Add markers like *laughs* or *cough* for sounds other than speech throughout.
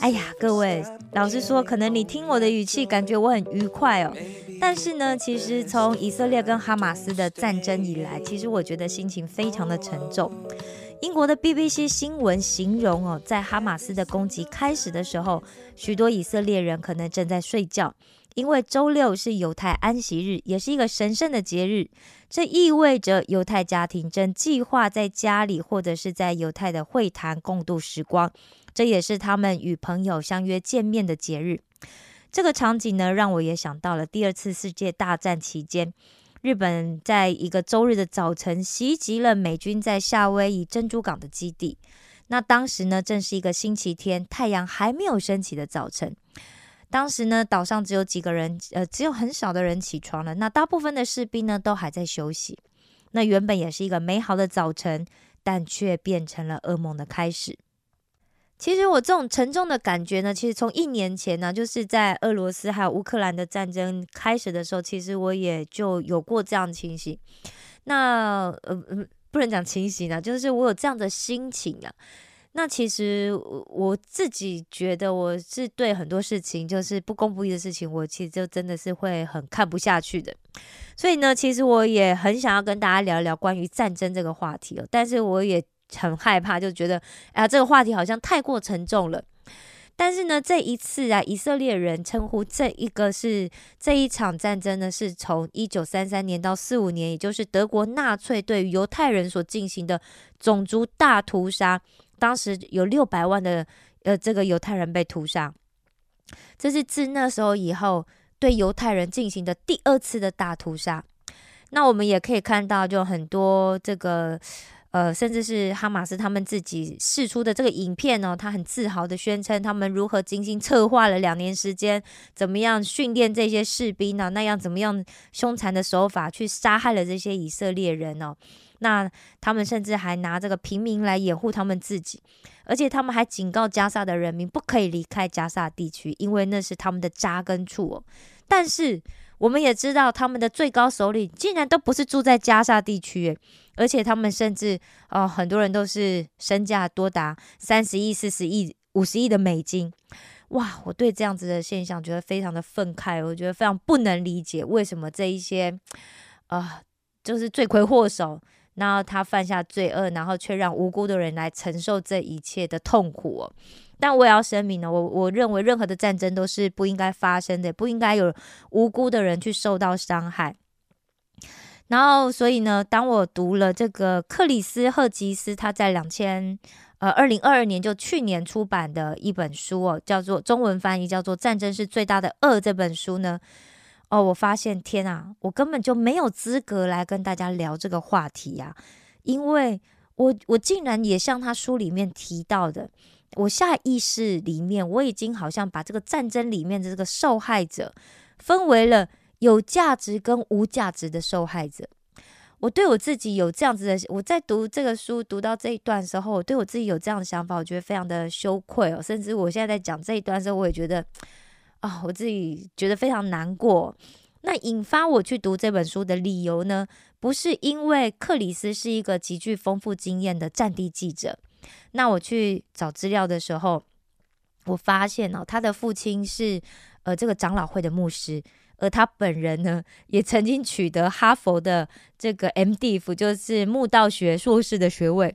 哎呀，各位，老实说，可能你听我的语气，感觉我很愉快哦。但是呢，其实从以色列跟哈马斯的战争以来，其实我觉得心情非常的沉重。英国的 BBC 新闻形容哦，在哈马斯的攻击开始的时候，许多以色列人可能正在睡觉，因为周六是犹太安息日，也是一个神圣的节日。这意味着犹太家庭正计划在家里或者是在犹太的会谈共度时光，这也是他们与朋友相约见面的节日。这个场景呢，让我也想到了第二次世界大战期间，日本在一个周日的早晨袭击了美军在夏威夷珍珠港的基地。那当时呢，正是一个星期天，太阳还没有升起的早晨。当时呢，岛上只有几个人，呃，只有很少的人起床了。那大部分的士兵呢，都还在休息。那原本也是一个美好的早晨，但却变成了噩梦的开始。其实我这种沉重的感觉呢，其实从一年前呢，就是在俄罗斯还有乌克兰的战争开始的时候，其实我也就有过这样的情形。那呃嗯，不能讲情形啊，就是我有这样的心情啊。那其实我自己觉得，我是对很多事情，就是不公不义的事情，我其实就真的是会很看不下去的。所以呢，其实我也很想要跟大家聊一聊关于战争这个话题哦，但是我也很害怕，就觉得哎呀，这个话题好像太过沉重了。但是呢，这一次啊，以色列人称呼这一个是这一场战争呢，是从一九三三年到四五年，也就是德国纳粹对犹太人所进行的种族大屠杀。当时有六百万的呃这个犹太人被屠杀，这是自那时候以后对犹太人进行的第二次的大屠杀。那我们也可以看到，就很多这个。呃，甚至是哈马斯他们自己释出的这个影片呢，他很自豪的宣称他们如何精心策划了两年时间，怎么样训练这些士兵呢？那样怎么样凶残的手法去杀害了这些以色列人哦？那他们甚至还拿这个平民来掩护他们自己，而且他们还警告加沙的人民不可以离开加沙地区，因为那是他们的扎根处哦。但是我们也知道，他们的最高首领竟然都不是住在加沙地区，而且他们甚至哦，很多人都是身价多达三十亿、四十亿、五十亿的美金。哇，我对这样子的现象觉得非常的愤慨，我觉得非常不能理解，为什么这一些啊，就是罪魁祸首，然后他犯下罪恶，然后却让无辜的人来承受这一切的痛苦哦。但我也要声明呢，我我认为任何的战争都是不应该发生的，不应该有无辜的人去受到伤害。然后，所以呢，当我读了这个克里斯赫吉斯他在两千呃二零二二年就去年出版的一本书哦，叫做中文翻译叫做《战争是最大的恶》这本书呢，哦，我发现天啊，我根本就没有资格来跟大家聊这个话题呀，因为我我竟然也像他书里面提到的，我下意识里面我已经好像把这个战争里面的这个受害者分为了。有价值跟无价值的受害者，我对我自己有这样子的。我在读这个书读到这一段时候，我对我自己有这样的想法，我觉得非常的羞愧哦。甚至我现在在讲这一段时候，我也觉得啊，我自己觉得非常难过。那引发我去读这本书的理由呢，不是因为克里斯是一个极具丰富经验的战地记者。那我去找资料的时候，我发现哦，他的父亲是呃这个长老会的牧师。而他本人呢，也曾经取得哈佛的这个 M.Div，就是慕道学硕士的学位。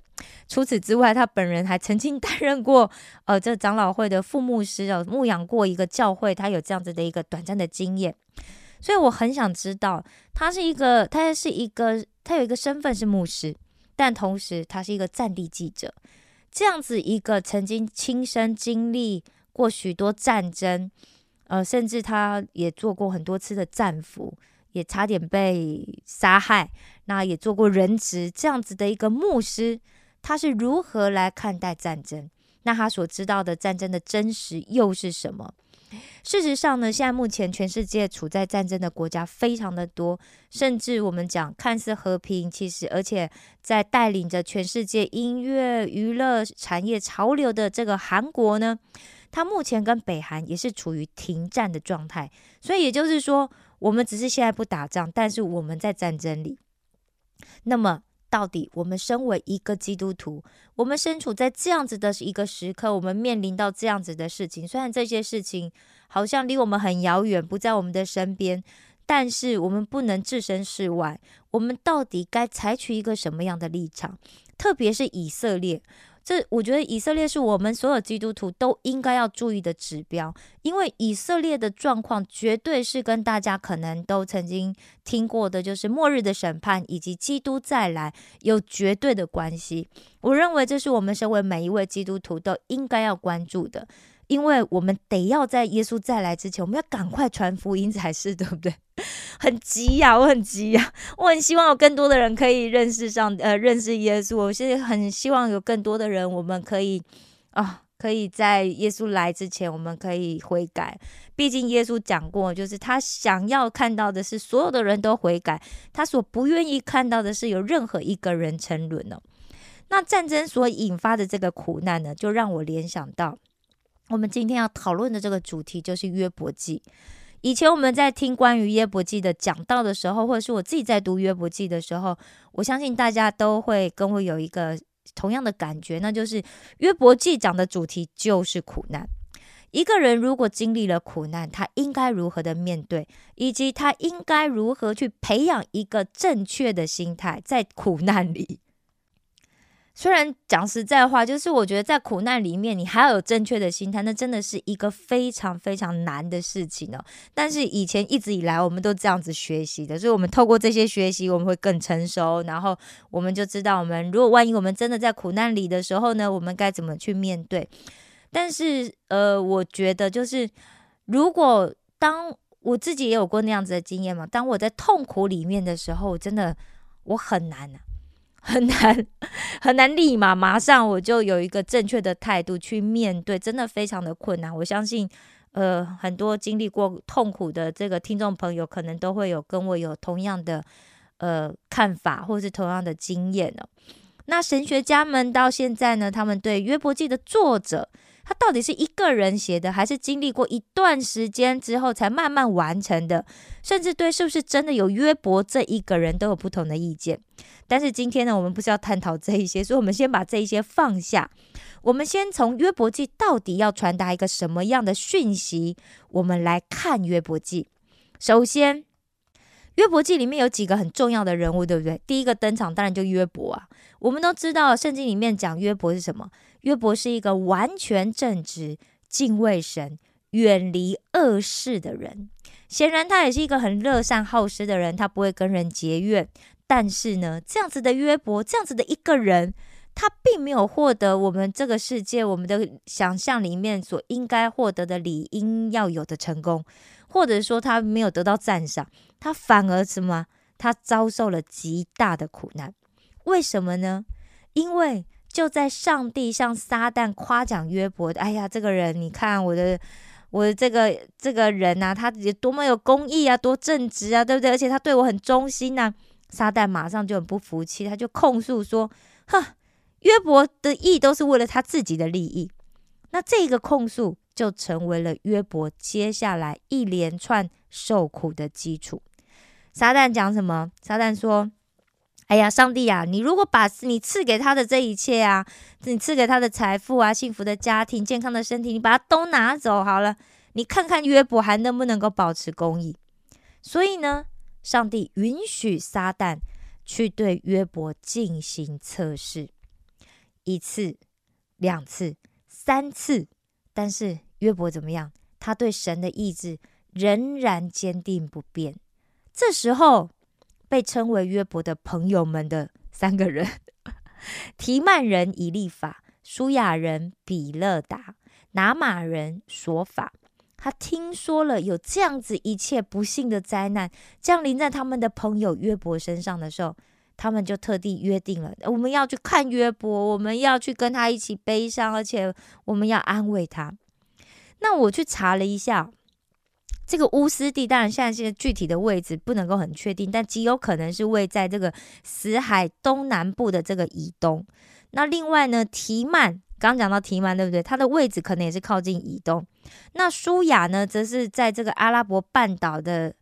除此之外，他本人还曾经 *laughs* 担任过呃这长老会的副牧师哦，牧养过一个教会，他有这样子的一个短暂的经验。所以我很想知道，他是一个，他是一个，他有一个身份是牧师，但同时他是一个战地记者，这样子一个曾经亲身经历过许多战争。呃，甚至他也做过很多次的战俘，也差点被杀害。那也做过人质，这样子的一个牧师，他是如何来看待战争？那他所知道的战争的真实又是什么？事实上呢，现在目前全世界处在战争的国家非常的多，甚至我们讲看似和平，其实而且在带领着全世界音乐娱乐产业潮流的这个韩国呢，它目前跟北韩也是处于停战的状态。所以也就是说，我们只是现在不打仗，但是我们在战争里。那么。到底我们身为一个基督徒，我们身处在这样子的一个时刻，我们面临到这样子的事情。虽然这些事情好像离我们很遥远，不在我们的身边，但是我们不能置身事外。我们到底该采取一个什么样的立场？特别是以色列。这我觉得以色列是我们所有基督徒都应该要注意的指标，因为以色列的状况绝对是跟大家可能都曾经听过的，就是末日的审判以及基督再来有绝对的关系。我认为这是我们身为每一位基督徒都应该要关注的。因为我们得要在耶稣再来之前，我们要赶快传福音才是，对不对？很急呀，我很急呀，我很希望有更多的人可以认识上，呃，认识耶稣。我是很希望有更多的人，我们可以啊，可以在耶稣来之前，我们可以悔改。毕竟耶稣讲过，就是他想要看到的是所有的人都悔改，他所不愿意看到的是有任何一个人沉沦了。那战争所引发的这个苦难呢，就让我联想到。我们今天要讨论的这个主题就是约伯记。以前我们在听关于约伯记的讲道的时候，或者是我自己在读约伯记的时候，我相信大家都会跟我有一个同样的感觉，那就是约伯记讲的主题就是苦难。一个人如果经历了苦难，他应该如何的面对，以及他应该如何去培养一个正确的心态，在苦难里。虽然讲实在话，就是我觉得在苦难里面，你还要有正确的心态，那真的是一个非常非常难的事情哦。但是以前一直以来，我们都这样子学习的，所以我们透过这些学习，我们会更成熟，然后我们就知道，我们如果万一我们真的在苦难里的时候呢，我们该怎么去面对。但是呃，我觉得就是如果当我自己也有过那样子的经验嘛，当我在痛苦里面的时候，真的我很难啊。很难很难，*laughs* 立马马上我就有一个正确的态度去面对，真的非常的困难。我相信，呃，很多经历过痛苦的这个听众朋友，可能都会有跟我有同样的呃看法，或是同样的经验哦。那神学家们到现在呢，他们对约伯记的作者。他到底是一个人写的，还是经历过一段时间之后才慢慢完成的？甚至对是不是真的有约伯这一个人都有不同的意见。但是今天呢，我们不是要探讨这一些，*laughs* 所以我们先把这一些放下。我们先从约伯记到底要传达一个什么样的讯息，我们来看约伯记。首先，约伯记里面有几个很重要的人物，对不对？第一个登场当然就约伯啊。我们都知道圣经里面讲约伯是什么？约伯是一个完全正直、敬畏神、远离恶事的人。显然，他也是一个很乐善好施的人，他不会跟人结怨。但是呢，这样子的约伯，这样子的一个人，他并没有获得我们这个世界、我们的想象里面所应该获得的理应要有的成功，或者说他没有得到赞赏，他反而什么？他遭受了极大的苦难。为什么呢？因为。就在上帝向撒旦夸奖约伯，哎呀，这个人，你看我的，我的这个这个人呐，他多么有公义啊，多正直啊，对不对？而且他对我很忠心呐。撒旦马上就很不服气，他就控诉说：“哼，约伯的义都是为了他自己的利益。”那这个控诉就成为了约伯接下来一连串受苦的基础。撒旦讲什么？撒旦说。哎呀，上帝啊！你如果把你赐给他的这一切啊，你赐给他的财富啊、幸福的家庭、健康的身体，你把它都拿走好了，你看看约伯还能不能够保持公义？所以呢，上帝允许撒旦去对约伯进行测试，一次、两次、三次，但是约伯怎么样？他对神的意志仍然坚定不变。这时候。被称为约伯的朋友们的三个人：*laughs* 提曼人以利法、舒雅人比勒达、拿马人索法。他听说了有这样子一切不幸的灾难降临在他们的朋友约伯身上的时候，他们就特地约定了：我们要去看约伯，我们要去跟他一起悲伤，而且我们要安慰他。那我去查了一下，这个乌斯地，当然现在现在具体的位置不能够很确定，但极有可能是位在这个死海东南部的这个以东。那另外呢，提曼刚讲到提曼，对不对？它的位置可能也是靠近以东。那舒雅呢，则是在这个阿拉伯半岛的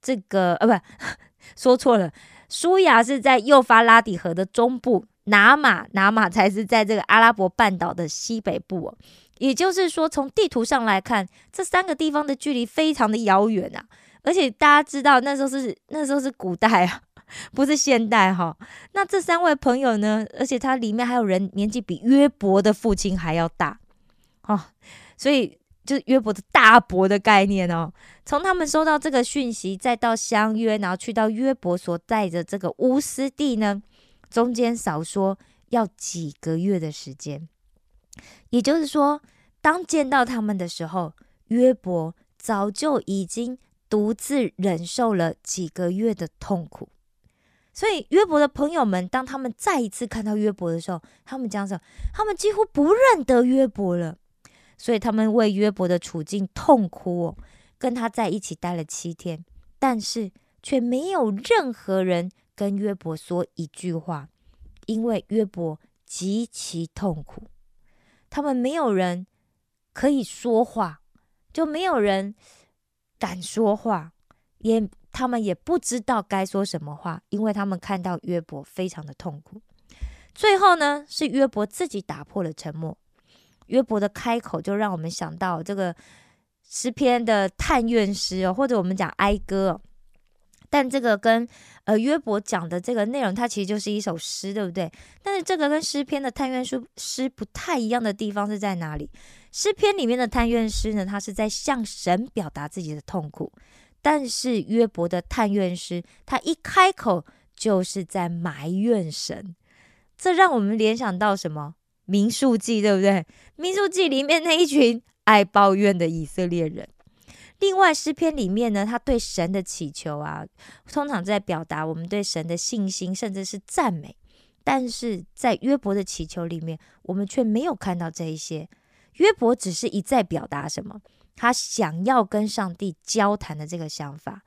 这个呃，不，*laughs* 说错了，舒雅是在幼发拉底河的中部，拿马拿马才是在这个阿拉伯半岛的西北部哦。也就是说，从地图上来看，这三个地方的距离非常的遥远啊！而且大家知道，那时候是那时候是古代啊，*laughs* 不是现代哈。那这三位朋友呢？而且他里面还有人年纪比约伯的父亲还要大哦，所以就是约伯的大伯的概念哦。从他们收到这个讯息，再到相约，然后去到约伯所在的这个乌斯地呢，中间少说要几个月的时间。也就是说，当见到他们的时候，约伯早就已经独自忍受了几个月的痛苦。所以，约伯的朋友们，当他们再一次看到约伯的时候，他们讲什么？他们几乎不认得约伯了。所以，他们为约伯的处境痛哭哦，跟他在一起待了七天，但是却没有任何人跟约伯说一句话，因为约伯极其痛苦。他们没有人可以说话，就没有人敢说话，也他们也不知道该说什么话，因为他们看到约伯非常的痛苦。最后呢，是约伯自己打破了沉默。约伯的开口就让我们想到这个诗篇的叹怨诗哦，或者我们讲哀歌。但这个跟呃约伯讲的这个内容，它其实就是一首诗，对不对？但是这个跟诗篇的探怨诗诗不太一样的地方是在哪里？诗篇里面的探怨诗呢，它是在向神表达自己的痛苦；但是约伯的探怨诗，他一开口就是在埋怨神。这让我们联想到什么？民数记，对不对？民数记里面那一群爱抱怨的以色列人。另外诗篇里面呢，他对神的祈求啊，通常在表达我们对神的信心，甚至是赞美。但是在约伯的祈求里面，我们却没有看到这一些。约伯只是一再表达什么，他想要跟上帝交谈的这个想法，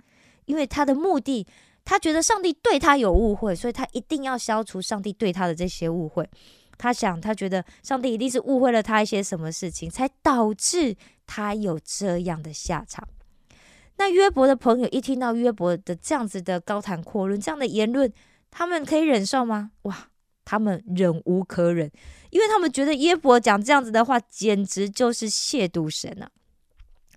因为他的目的，他觉得上帝对他有误会，所以他一定要消除上帝对他的这些误会。他想，他觉得上帝一定是误会了他一些什么事情，才导致他有这样的下场。那约伯的朋友一听到约伯的这样子的高谈阔论，这样的言论，他们可以忍受吗？哇，他们忍无可忍，因为他们觉得约伯讲这样子的话，简直就是亵渎神啊。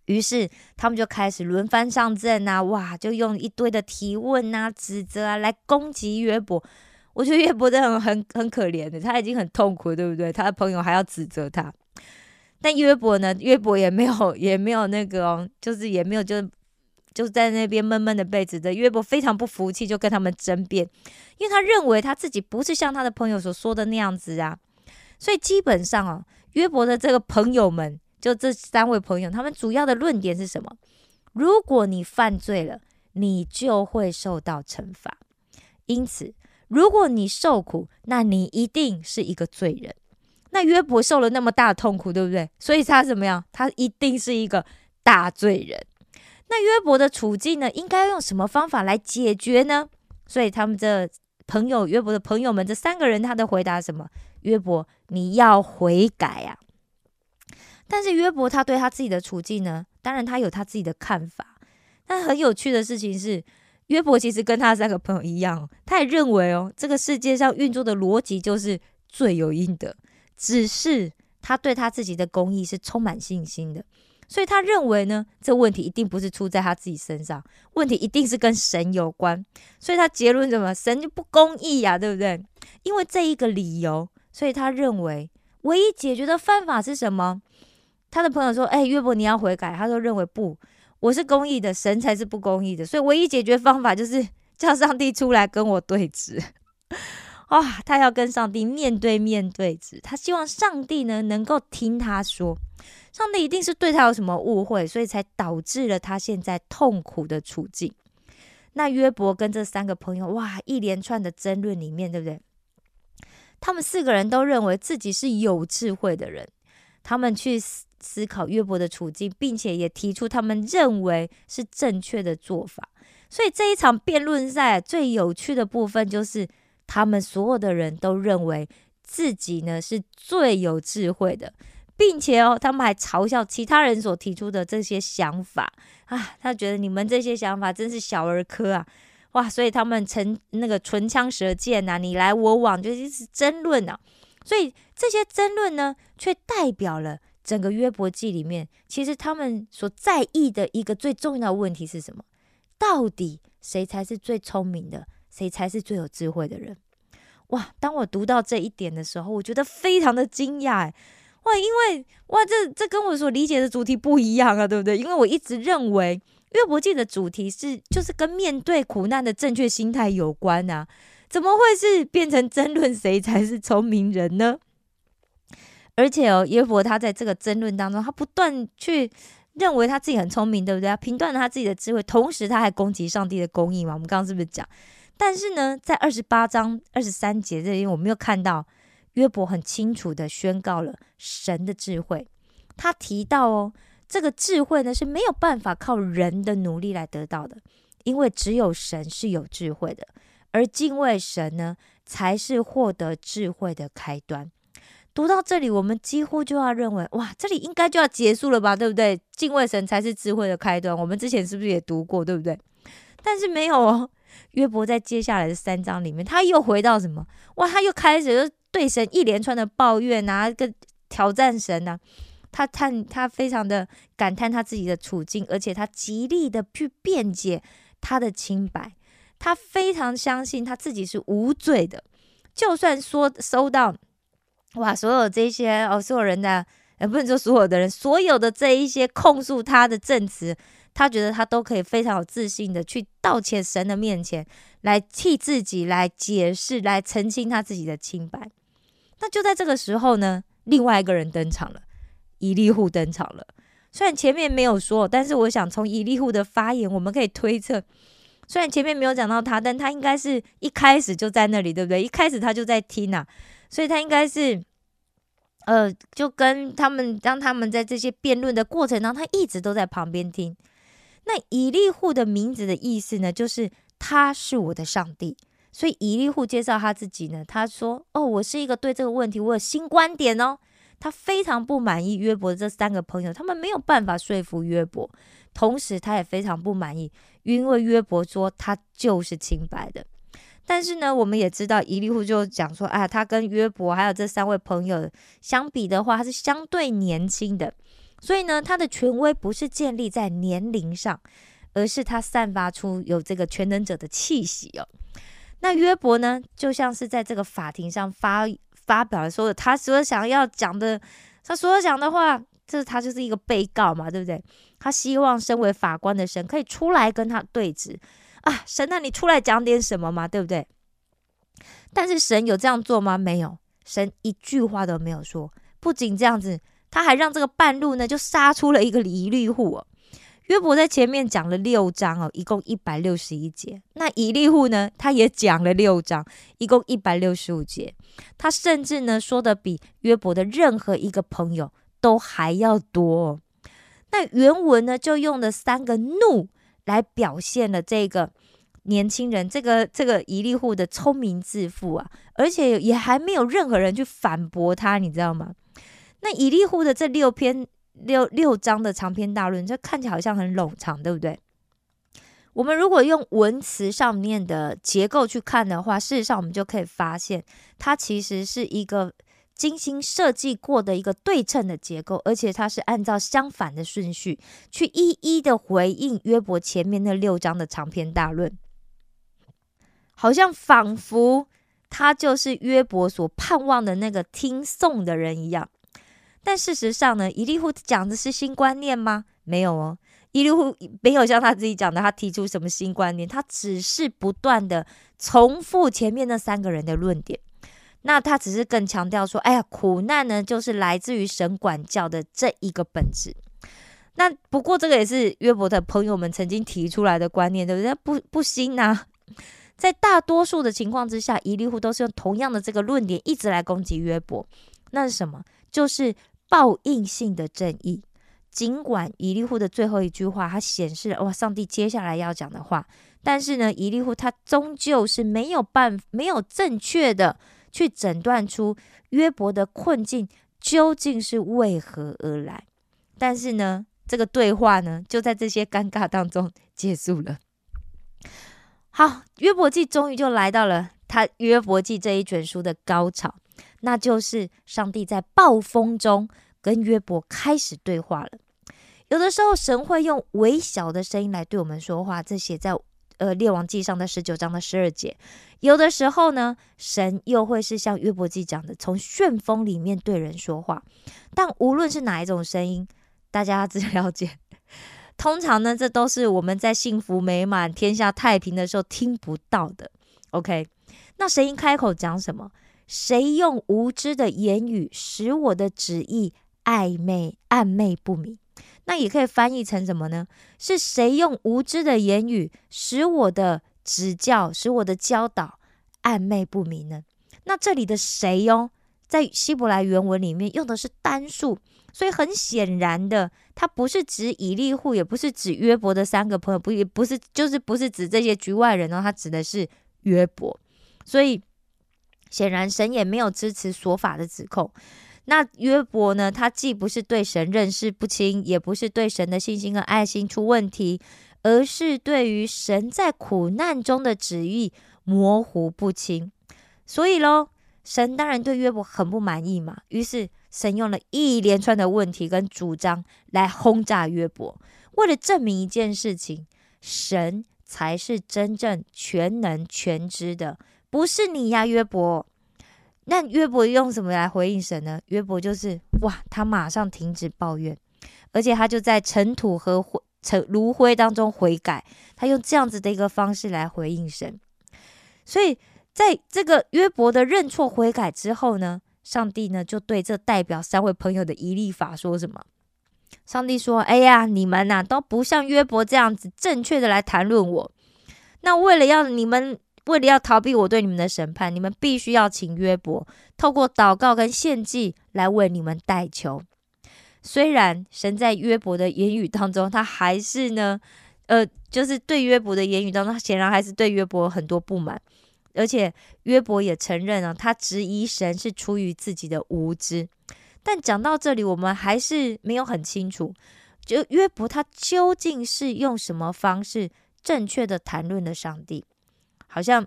于是他们就开始轮番上阵啊，哇，就用一堆的提问啊、指责啊来攻击约伯。我觉得约伯真的很很很可怜的，他已经很痛苦，对不对？他的朋友还要指责他，但约伯呢？约伯也没有也没有那个，就是也没有就就在那边闷闷的被指责。约伯非常不服气，就跟他们争辩，因为他认为他自己不是像他的朋友所说的那样子啊。所以基本上啊，约伯的这个朋友们，就这三位朋友，他们主要的论点是什么？如果你犯罪了，你就会受到惩罚，因此。如果你受苦，那你一定是一个罪人。那约伯受了那么大的痛苦，对不对？所以他怎么样？他一定是一个大罪人。那约伯的处境呢？应该用什么方法来解决呢？所以他们这朋友，约伯的朋友们，这三个人，他的回答什么？约伯，你要悔改啊！但是约伯他对他自己的处境呢？当然他有他自己的看法。但很有趣的事情是。约伯其实跟他三个朋友一样，他也认为哦，这个世界上运作的逻辑就是罪有应得，只是他对他自己的公义是充满信心的，所以他认为呢，这问题一定不是出在他自己身上，问题一定是跟神有关，所以他结论什么？神就不公义呀，对不对？因为这一个理由，所以他认为唯一解决的方法是什么？他的朋友说：“哎，约伯你要悔改。”他说：“认为不。”我是公义的，神才是不公义的，所以唯一解决方法就是 *laughs* 叫上帝出来跟我对峙。啊，他要跟上帝面对面对峙，他希望上帝呢能够听他说，上帝一定是对他有什么误会，所以才导致了他现在痛苦的处境。那约伯跟这三个朋友，哇，一连串的争论里面，对不对？他们四个人都认为自己是有智慧的人。他们去思思考约伯的处境，并且也提出他们认为是正确的做法。所以这一场辩论赛最有趣的部分就是，他们所有的人都认为自己呢是最有智慧的，并且哦，他们还嘲笑其他人所提出的这些想法啊，他觉得你们这些想法真是小儿科啊。哇！所以他们成那个唇枪舌剑呐，你来我往，就一直争论呐。所以这些争论呢，却代表了整个约伯记里面，其实他们所在意的一个最重要的问题是什么？到底谁才是最聪明的？谁才是最有智慧的人？哇！当我读到这一点的时候，我觉得非常的惊讶。哇！因为哇，这这跟我所理解的主题不一样啊，对不对？因为我一直认为。约伯记的主题是，就是跟面对苦难的正确心态有关啊，怎么会是变成争论谁才是聪明人呢？而且哦，约伯他在这个争论当中，他不断去认为他自己很聪明，对不对？他评断了他自己的智慧，同时他还攻击上帝的公义嘛？我们刚刚是不是讲？但是呢，在二十八章二十三节这里，我们又看到约伯很清楚的宣告了神的智慧，他提到哦。这个智慧呢是没有办法靠人的努力来得到的，因为只有神是有智慧的，而敬畏神呢才是获得智慧的开端。读到这里，我们几乎就要认为，哇，这里应该就要结束了吧，对不对？敬畏神才是智慧的开端。我们之前是不是也读过，对不对？但是没有哦，约伯在接下来的三章里面，他又回到什么？哇，他又开始对神一连串的抱怨啊，跟挑战神啊。他叹，他非常的感叹他自己的处境，而且他极力的去辩解他的清白。他非常相信他自己是无罪的，就算说收到哇，所有这些哦，所有人的，呃，不能说所有的人，所有的这一些控诉他的证词，他觉得他都可以非常有自信的去道歉神的面前，来替自己来解释，来澄清他自己的清白。那就在这个时候呢，另外一个人登场了。伊利户登场了，虽然前面没有说，但是我想从伊利户的发言，我们可以推测，虽然前面没有讲到他，但他应该是一开始就在那里，对不对？一开始他就在听啊，所以他应该是，呃，就跟他们，当他们在这些辩论的过程当中，他一直都在旁边听。那以利户的名字的意思呢，就是他是我的上帝，所以以利户介绍他自己呢，他说：“哦，我是一个对这个问题我有新观点哦。”他非常不满意约伯这三个朋友，他们没有办法说服约伯。同时，他也非常不满意，因为约伯说他就是清白的。但是呢，我们也知道，伊利户就讲说，啊，他跟约伯还有这三位朋友相比的话，他是相对年轻的，所以呢，他的权威不是建立在年龄上，而是他散发出有这个全能者的气息哦。那约伯呢，就像是在这个法庭上发。发表了所有他所想要讲的，他所有讲的话，这是他就是一个被告嘛，对不对？他希望身为法官的神可以出来跟他对质啊，神，那你出来讲点什么嘛，对不对？但是神有这样做吗？没有，神一句话都没有说。不仅这样子，他还让这个半路呢就杀出了一个疑虑户哦。约伯在前面讲了六章哦，一共一百六十一节。那以利户呢，他也讲了六章，一共一百六十五节。他甚至呢说的比约伯的任何一个朋友都还要多。那原文呢就用了三个怒来表现了这个年轻人，这个这个以利户的聪明自负啊，而且也还没有任何人去反驳他，你知道吗？那以利户的这六篇。六六章的长篇大论，这看起来好像很冗长，对不对？我们如果用文词上面的结构去看的话，事实上我们就可以发现，它其实是一个精心设计过的一个对称的结构，而且它是按照相反的顺序去一一的回应约伯前面那六章的长篇大论，好像仿佛他就是约伯所盼望的那个听颂的人一样。但事实上呢，伊利户讲的是新观念吗？没有哦，伊利户 *laughs* 没有像他自己讲的，他提出什么新观念，他只是不断的重复前面那三个人的论点。那他只是更强调说，哎呀，苦难呢，就是来自于神管教的这一个本质。那不过这个也是约伯的朋友们曾经提出来的观念，对不对？不不新呐，在大多数的情况之下，伊利户都是用同样的这个论点一直来攻击约伯。那是什么？就是。报应性的正义。尽管以利户的最后一句话，它显示了哇，上帝接下来要讲的话，但是呢，以利户他终究是没有办没有正确的去诊断出约伯的困境究竟是为何而来。但是呢，这个对话呢，就在这些尴尬当中结束了。好，约伯记终于就来到了他约伯记这一卷书的高潮，那就是上帝在暴风中。跟约伯开始对话了。有的时候，神会用微小的声音来对我们说话，这写在呃列王记上的十九章的十二节。有的时候呢，神又会是像约伯记讲的，从旋风里面对人说话。但无论是哪一种声音，大家自己了解。通常呢，这都是我们在幸福美满、天下太平的时候听不到的。OK，那神一开口讲什么？谁用无知的言语使我的旨意？暧昧、暧昧不明，那也可以翻译成什么呢？是谁用无知的言语使我的指教、使我的教导暧昧不明呢？那这里的“谁”哟，在希伯来原文里面用的是单数，所以很显然的，它不是指以利户，也不是指约伯的三个朋友，不也不是，就是不是指这些局外人哦，它指的是约伯。所以显然神也没有支持所法的指控。那约伯呢？他既不是对神认识不清，也不是对神的信心和爱心出问题，而是对于神在苦难中的旨意模糊不清。所以喽，神当然对约伯很不满意嘛。于是神用了一连串的问题跟主张来轰炸约伯，为了证明一件事情：神才是真正全能全知的，不是你呀，约伯。那约伯用什么来回应神呢？约伯就是哇，他马上停止抱怨，而且他就在尘土和灰、尘炉灰当中悔改。他用这样子的一个方式来回应神。所以在这个约伯的认错悔改之后呢，上帝呢就对这代表三位朋友的以利法说什么？上帝说：“哎呀，你们呐都不像约伯这样子正确的来谈论我。那为了要你们。”为了要逃避我对你们的审判，你们必须要请约伯透过祷告跟献祭来为你们代求。虽然神在约伯的言语当中，他还是呢，呃，就是对约伯的言语当中，显然还是对约伯很多不满，而且约伯也承认啊，他质疑神是出于自己的无知。但讲到这里，我们还是没有很清楚，就约伯他究竟是用什么方式正确的谈论了上帝。好像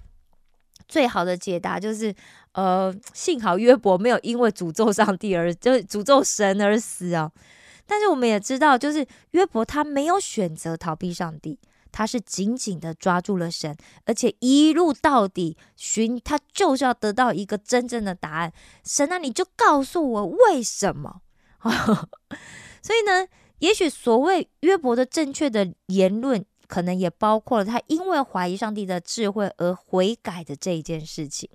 最好的解答就是，呃，幸好约伯没有因为诅咒上帝而就诅咒神而死啊。但是我们也知道，就是约伯他没有选择逃避上帝，他是紧紧的抓住了神，而且一路到底寻他就是要得到一个真正的答案。神啊，你就告诉我为什么？*laughs* 所以呢，也许所谓约伯的正确的言论。可能也包括了他因为怀疑上帝的智慧而悔改的这一件事情。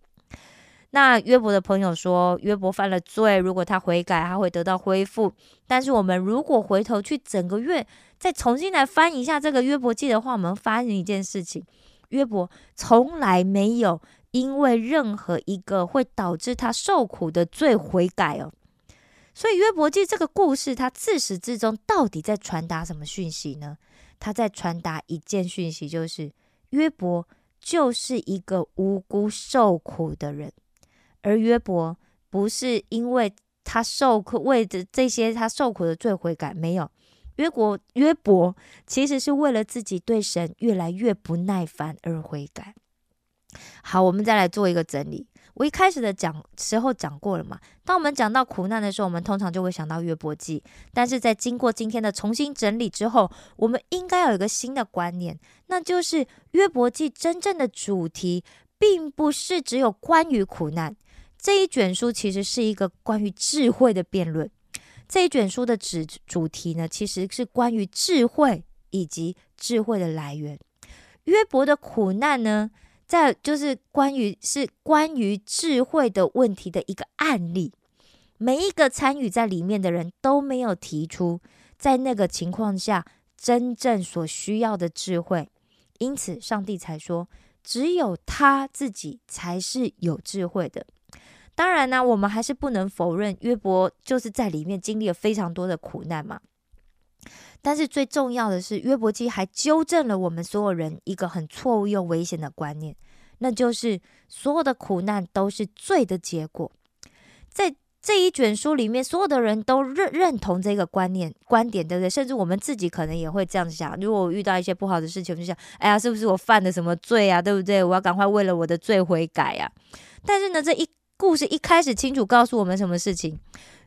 那约伯的朋友说，约伯犯了罪，如果他悔改，他会得到恢复。但是我们如果回头去整个月再重新来翻一下这个约伯记的话，我们发现一件事情：约伯从来没有因为任何一个会导致他受苦的罪悔改哦。所以约伯记这个故事，它自始至终到底在传达什么讯息呢？他在传达一件讯息，就是约伯就是一个无辜受苦的人，而约伯不是因为他受苦为着这些他受苦的罪悔改，没有约伯约伯其实是为了自己对神越来越不耐烦而悔改。好，我们再来做一个整理。我一开始的讲时候讲过了嘛？当我们讲到苦难的时候，我们通常就会想到约伯记。但是在经过今天的重新整理之后，我们应该有一个新的观念，那就是约伯记真正的主题，并不是只有关于苦难。这一卷书其实是一个关于智慧的辩论。这一卷书的主主题呢，其实是关于智慧以及智慧的来源。约伯的苦难呢？在就是关于是关于智慧的问题的一个案例，每一个参与在里面的人都没有提出在那个情况下真正所需要的智慧，因此上帝才说只有他自己才是有智慧的。当然呢，我们还是不能否认约伯就是在里面经历了非常多的苦难嘛。但是最重要的是，约伯记还纠正了我们所有人一个很错误又危险的观念，那就是所有的苦难都是罪的结果。在这一卷书里面，所有的人都认认同这个观念观点，对不对？甚至我们自己可能也会这样子想：如果我遇到一些不好的事情，我就想，哎呀，是不是我犯了什么罪啊？对不对？我要赶快为了我的罪悔改呀！但是呢，这一故事一开始清楚告诉我们什么事情？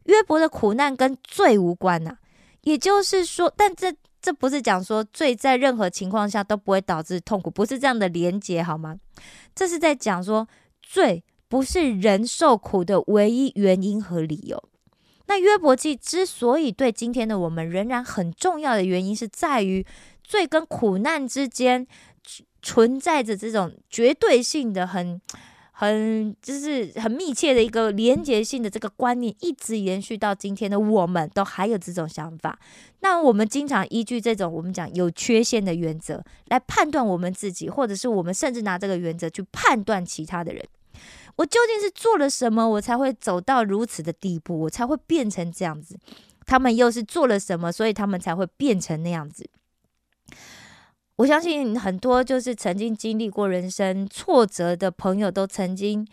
约伯的苦难跟罪无关呐。也就是说，但这这不是讲说罪在任何情况下都不会导致痛苦，不是这样的连结好吗？这是在讲说罪。不是人受苦的唯一原因和理由。那约伯记之所以对今天的我们仍然很重要的原因，是在于罪跟苦难之间存在着这种绝对性的、很很就是很密切的一个连结性的这个观念，一直延续到今天的我们都还有这种想法。那我们经常依据这种我们讲有缺陷的原则来判断我们自己，或者是我们甚至拿这个原则去判断其他的人。我究竟是做了什么，我才会走到如此的地步，我才会变成这样子？他们又是做了什么，所以他们才会变成那样子？我相信很多就是曾经经历过人生挫折的朋友，都曾经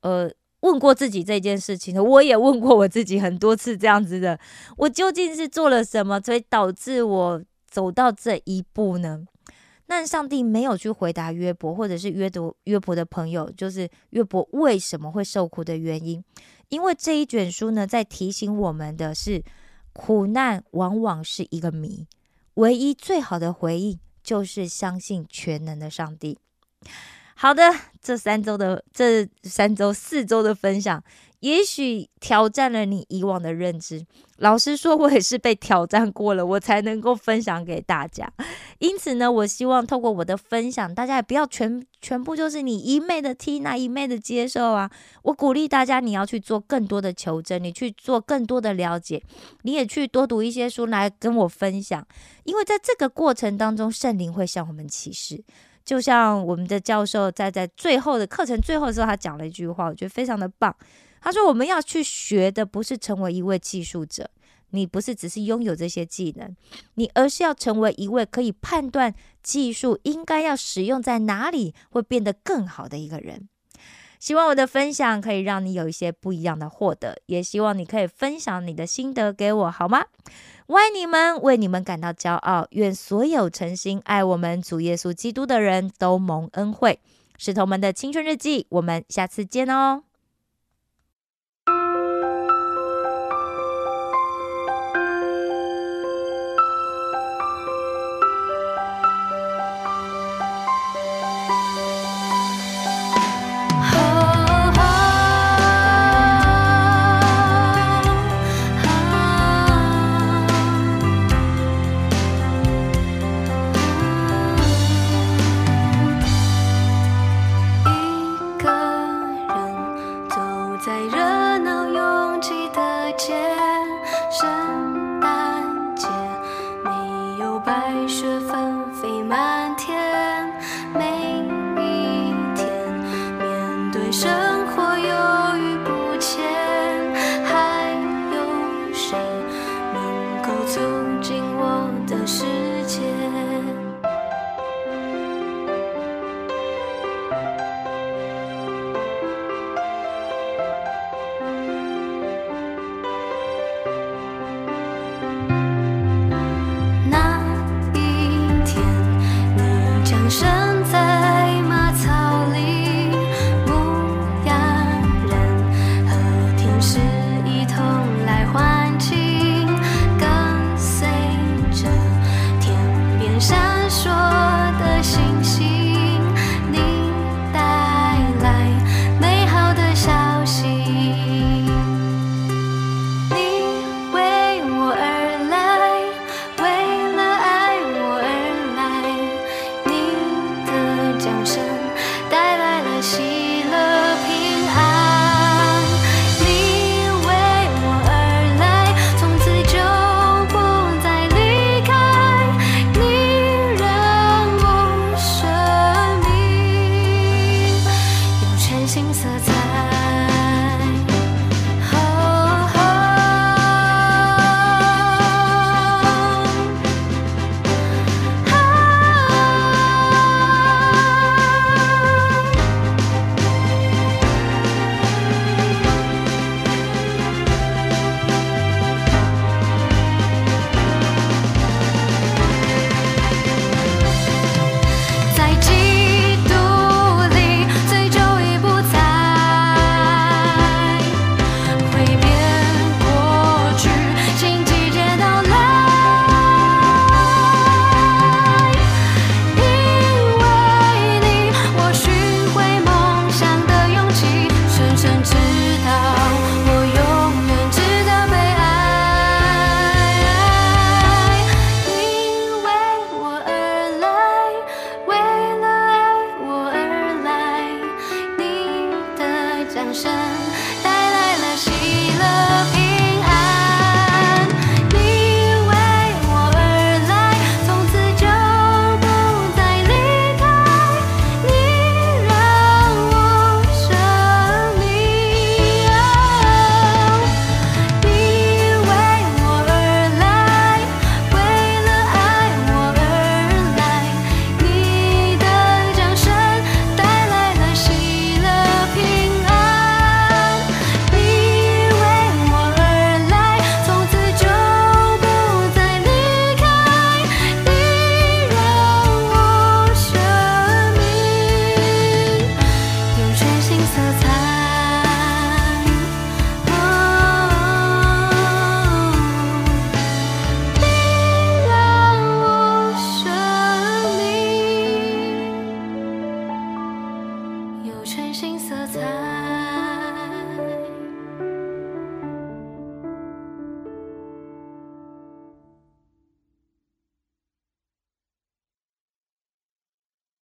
呃问过自己这件事情的。我也问过我自己很多次这样子的：我究竟是做了什么，所以导致我走到这一步呢？那上帝没有去回答约伯，或者是约读约伯的朋友，就是约伯为什么会受苦的原因。因为这一卷书呢，在提醒我们的是，苦难往往是一个谜，唯一最好的回应就是相信全能的上帝。好的，这三周的这三周四周的分享。也许挑战了你以往的认知，老实说，我也是被挑战过了，我才能够分享给大家。因此呢，我希望透过我的分享，大家也不要全全部就是你一昧的听，那一昧的接受啊。我鼓励大家，你要去做更多的求证，你去做更多的了解，你也去多读一些书来跟我分享。因为在这个过程当中，圣灵会向我们启示。就像我们的教授在在最后的课程最后的时候，他讲了一句话，我觉得非常的棒。他说：“我们要去学的不是成为一位技术者，你不是只是拥有这些技能，你而是要成为一位可以判断技术应该要使用在哪里会变得更好的一个人。”希望我的分享可以让你有一些不一样的获得，也希望你可以分享你的心得给我，好吗？我爱你们，为你们感到骄傲。愿所有诚心爱我们主耶稣基督的人都蒙恩惠。石头们的青春日记，我们下次见哦。